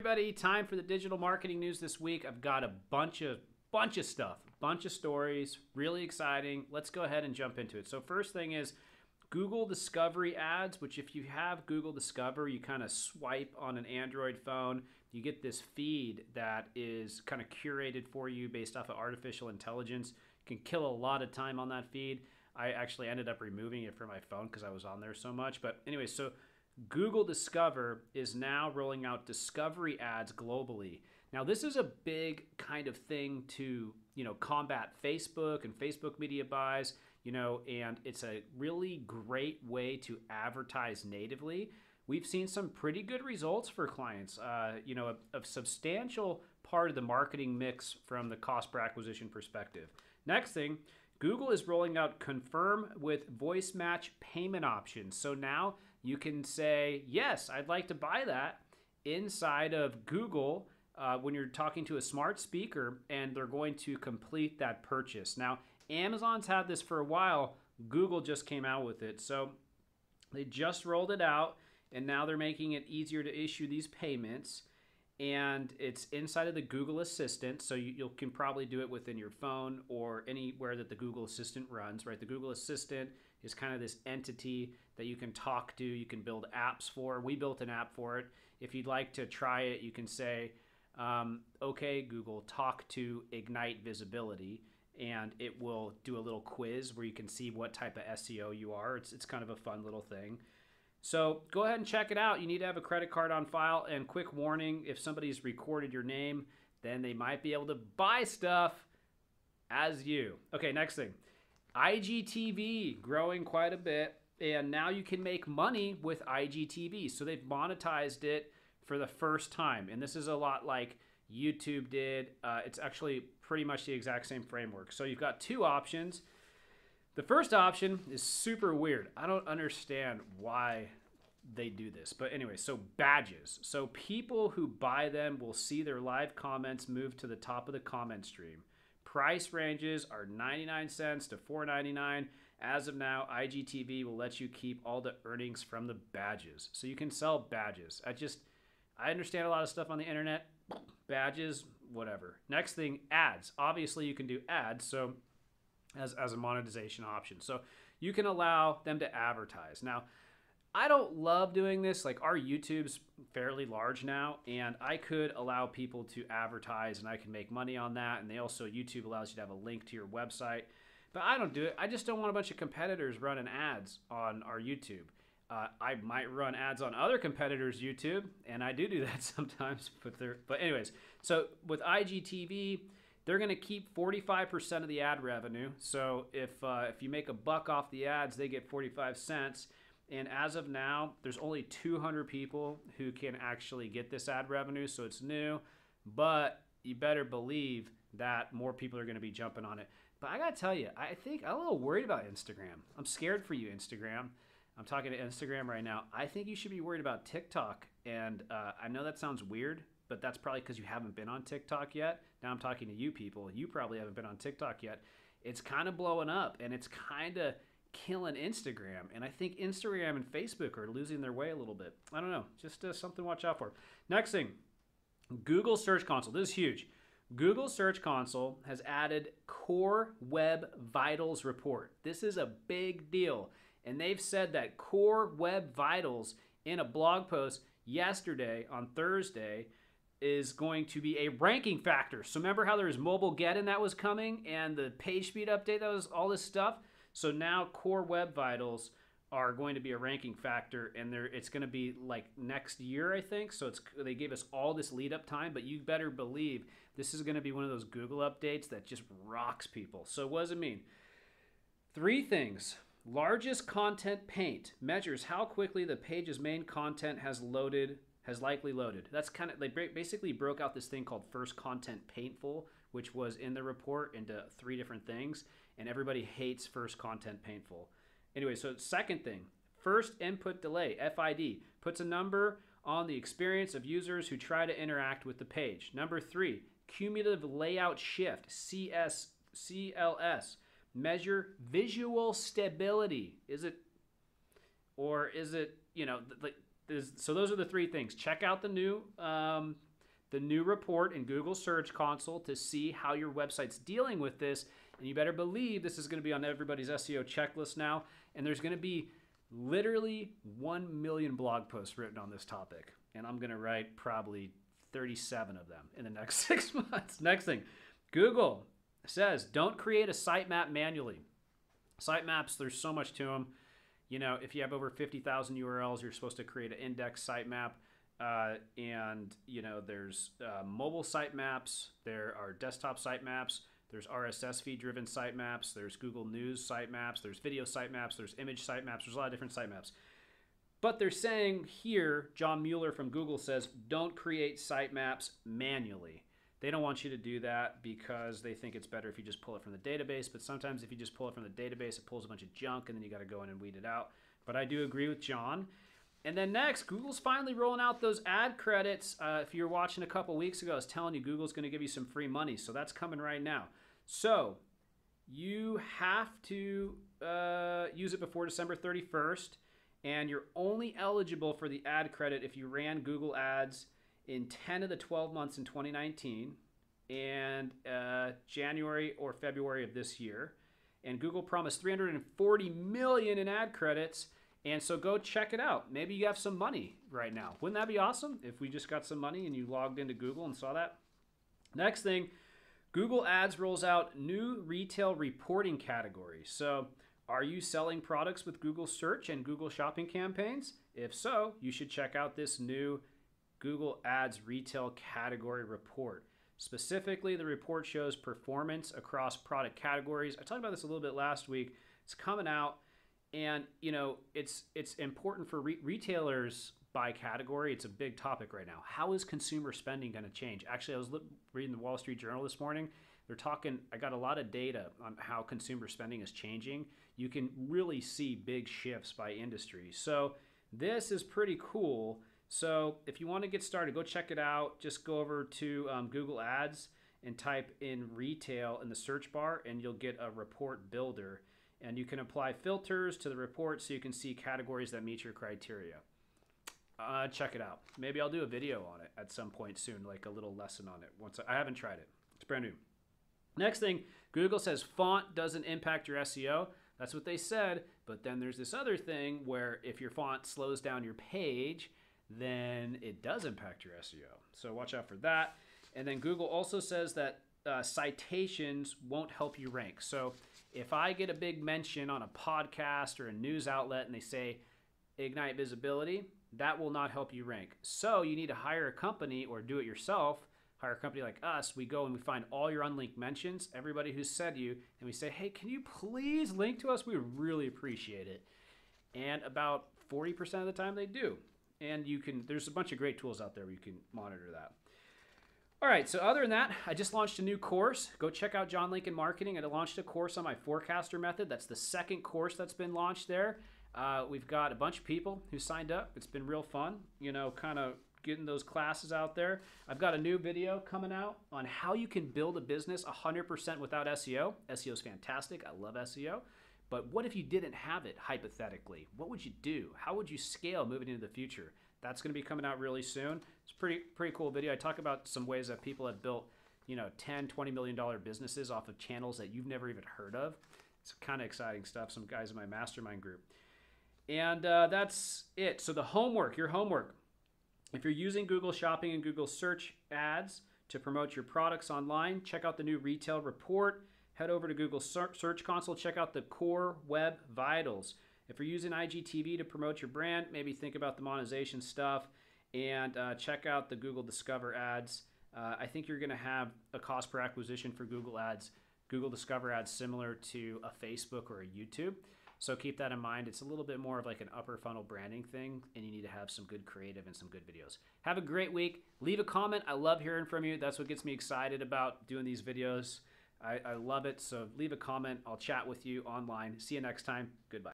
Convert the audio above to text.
Everybody, time for the digital marketing news this week. I've got a bunch of bunch of stuff, bunch of stories, really exciting. Let's go ahead and jump into it. So first thing is Google Discovery ads, which if you have Google Discover, you kind of swipe on an Android phone, you get this feed that is kind of curated for you based off of artificial intelligence. You can kill a lot of time on that feed. I actually ended up removing it from my phone because I was on there so much. But anyway, so Google Discover is now rolling out discovery ads globally. Now, this is a big kind of thing to, you know, combat Facebook and Facebook media buys, you know, and it's a really great way to advertise natively. We've seen some pretty good results for clients. Uh, you know, a, a substantial part of the marketing mix from the cost per acquisition perspective. Next thing, Google is rolling out confirm with voice match payment options. So now you can say, yes, I'd like to buy that inside of Google uh, when you're talking to a smart speaker and they're going to complete that purchase. Now, Amazon's had this for a while. Google just came out with it. So they just rolled it out and now they're making it easier to issue these payments and it's inside of the Google Assistant. So you, you, can probably do it within your phone or anywhere that the Google Assistant runs, right? The Google Assistant is kind of this entity that you can talk to, you can build apps for. We built an app for it. If you'd like to try it, you can say, um, okay, Google, talk to Ignite Visibility. And it will do a little quiz where you can see what type of SEO you are. It's, it's kind of a fun little thing. So go ahead and check it out. You need to have a credit card on file. And quick warning if somebody's recorded your name, then they might be able to buy stuff as you. Okay, next thing IGTV growing quite a bit. And now you can make money with IGTV. So they've monetized it for the first time. And this is a lot like YouTube did. Uh, it's actually pretty much the exact same framework. So you've got two options. The first option is super weird. I don't understand why they do this. But anyway, so badges. So people who buy them will see their live comments move to the top of the comment stream. Price ranges are 99 cents to 4.99. As of now, IGTV will let you keep all the earnings from the badges. So you can sell badges. I just I understand a lot of stuff on the internet. Badges, whatever. Next thing, ads. Obviously, you can do ads. So as, as a monetization option. So you can allow them to advertise. Now, I don't love doing this. Like our YouTube's fairly large now, and I could allow people to advertise and I can make money on that. And they also, YouTube allows you to have a link to your website. But I don't do it. I just don't want a bunch of competitors running ads on our YouTube. Uh, I might run ads on other competitors' YouTube, and I do do that sometimes. But but anyways, so with IGTV, they're going to keep 45% of the ad revenue. So if uh, if you make a buck off the ads, they get 45 cents. And as of now, there's only 200 people who can actually get this ad revenue. So it's new, but you better believe that more people are going to be jumping on it. But I got to tell you, I think I'm a little worried about Instagram. I'm scared for you, Instagram. I'm talking to Instagram right now. I think you should be worried about TikTok. And uh, I know that sounds weird, but that's probably because you haven't been on TikTok yet. Now I'm talking to you people. You probably haven't been on TikTok yet. It's kind of blowing up and it's kind of killing Instagram. And I think Instagram and Facebook are losing their way a little bit. I don't know. Just uh, something to watch out for. Next thing Google Search Console. This is huge. Google Search Console has added Core Web Vitals report. This is a big deal. And they've said that Core Web Vitals in a blog post yesterday on Thursday is going to be a ranking factor. So remember how there was Mobilegeddon that was coming and the page speed update that was all this stuff. So now Core Web Vitals are going to be a ranking factor, and they it's going to be like next year, I think. So it's they gave us all this lead up time, but you better believe this is going to be one of those Google updates that just rocks people. So what does it mean? Three things. Largest content paint measures how quickly the page's main content has loaded has likely loaded. That's kind of they basically broke out this thing called first content paintful, which was in the report into three different things, and everybody hates first content paintful. Anyway, so second thing, first input delay (FID) puts a number on the experience of users who try to interact with the page. Number three, cumulative layout shift (CS CLS) measure visual stability. Is it or is it you know like so those are the three things. Check out the new um, the new report in Google Search Console to see how your website's dealing with this. And you better believe this is going to be on everybody's SEO checklist now. And there's going to be literally 1 million blog posts written on this topic. And I'm going to write probably 37 of them in the next six months. Next thing Google says don't create a sitemap manually. Sitemaps, there's so much to them. You know, if you have over 50,000 URLs, you're supposed to create an index sitemap. Uh, and, you know, there's uh, mobile sitemaps, there are desktop sitemaps, there's RSS feed driven sitemaps, there's Google News sitemaps, there's video sitemaps, there's image sitemaps, there's a lot of different sitemaps. But they're saying here, John Mueller from Google says, don't create sitemaps manually. They don't want you to do that because they think it's better if you just pull it from the database. But sometimes if you just pull it from the database, it pulls a bunch of junk and then you got to go in and weed it out. But I do agree with John. And then next, Google's finally rolling out those ad credits. Uh, if you were watching a couple weeks ago, I was telling you Google's going to give you some free money. So that's coming right now. So you have to uh, use it before December 31st. And you're only eligible for the ad credit if you ran Google Ads in 10 of the 12 months in 2019 and uh, January or February of this year. And Google promised 340 million in ad credits. And so go check it out. Maybe you have some money right now. Wouldn't that be awesome if we just got some money and you logged into Google and saw that? Next thing, Google Ads rolls out new retail reporting categories. So, are you selling products with Google search and Google shopping campaigns? If so, you should check out this new Google Ads retail category report. Specifically, the report shows performance across product categories. I talked about this a little bit last week. It's coming out, and you know it's it's important for re- retailers by category. It's a big topic right now. How is consumer spending going to change? Actually, I was li- reading the Wall Street Journal this morning. They're talking. I got a lot of data on how consumer spending is changing. You can really see big shifts by industry. So this is pretty cool so if you want to get started, go check it out. Just go over to um, Google Ads and type in retail in the search bar, and you'll get a report builder. And you can apply filters to the report so you can see categories that meet your criteria. Uh, check it out. Maybe I'll do a video on it at some point soon, like a little lesson on it. Once I, I haven't tried it, it's brand new. Next thing, Google says font doesn't impact your SEO. That's what they said. But then there's this other thing where if your font slows down your page, then it does impact your SEO. So watch out for that. And then Google also says that uh, citations won't help you rank. So if I get a big mention on a podcast or a news outlet and they say ignite visibility, that will not help you rank. So you need to hire a company or do it yourself. Hire a company like us. We go and we find all your unlinked mentions, everybody who said you, and we say, hey, can you please link to us? We really appreciate it. And about 40% of the time they do and you can there's a bunch of great tools out there where you can monitor that. All right so other than that i just launched a new course. Go check out john lincoln marketing. I launched a course on my forecaster method. That's the second course that's been launched there. Uh, we've got a bunch of people who signed up. It's been real fun you know kind of getting those classes out there. I've got a new video coming out on how you can build a business 100% without seo seo is fantastic. I love seo but what if you didn't have it hypothetically? What would you do? How would you scale moving into the future? That's going to be coming out really soon. It's pretty pretty cool video. I talk about some ways that people have built, you know, 10, 20 million dollar businesses off of channels that you've never even heard of. It's kind of exciting stuff. Some guys in my mastermind group. And uh, that's it. So the homework, your homework. If you're using Google Shopping and Google Search ads to promote your products online, check out the new retail report head over to Google Search Console, check out the Core Web Vitals. If you're using IGTV to promote your brand, maybe think about the monetization stuff and uh, check out the Google Discover ads. Uh, I think you're going to have a cost per acquisition for Google ads, Google Discover ads similar to a Facebook or a YouTube. So keep that in mind. It's a little bit more of like an upper funnel branding thing, and you need to have some good creative and some good videos. Have a great week. Leave a comment. I love hearing from you. That's what gets me excited about doing these videos. I, I love it. So leave a comment. I'll chat with you online. See you next time. Goodbye.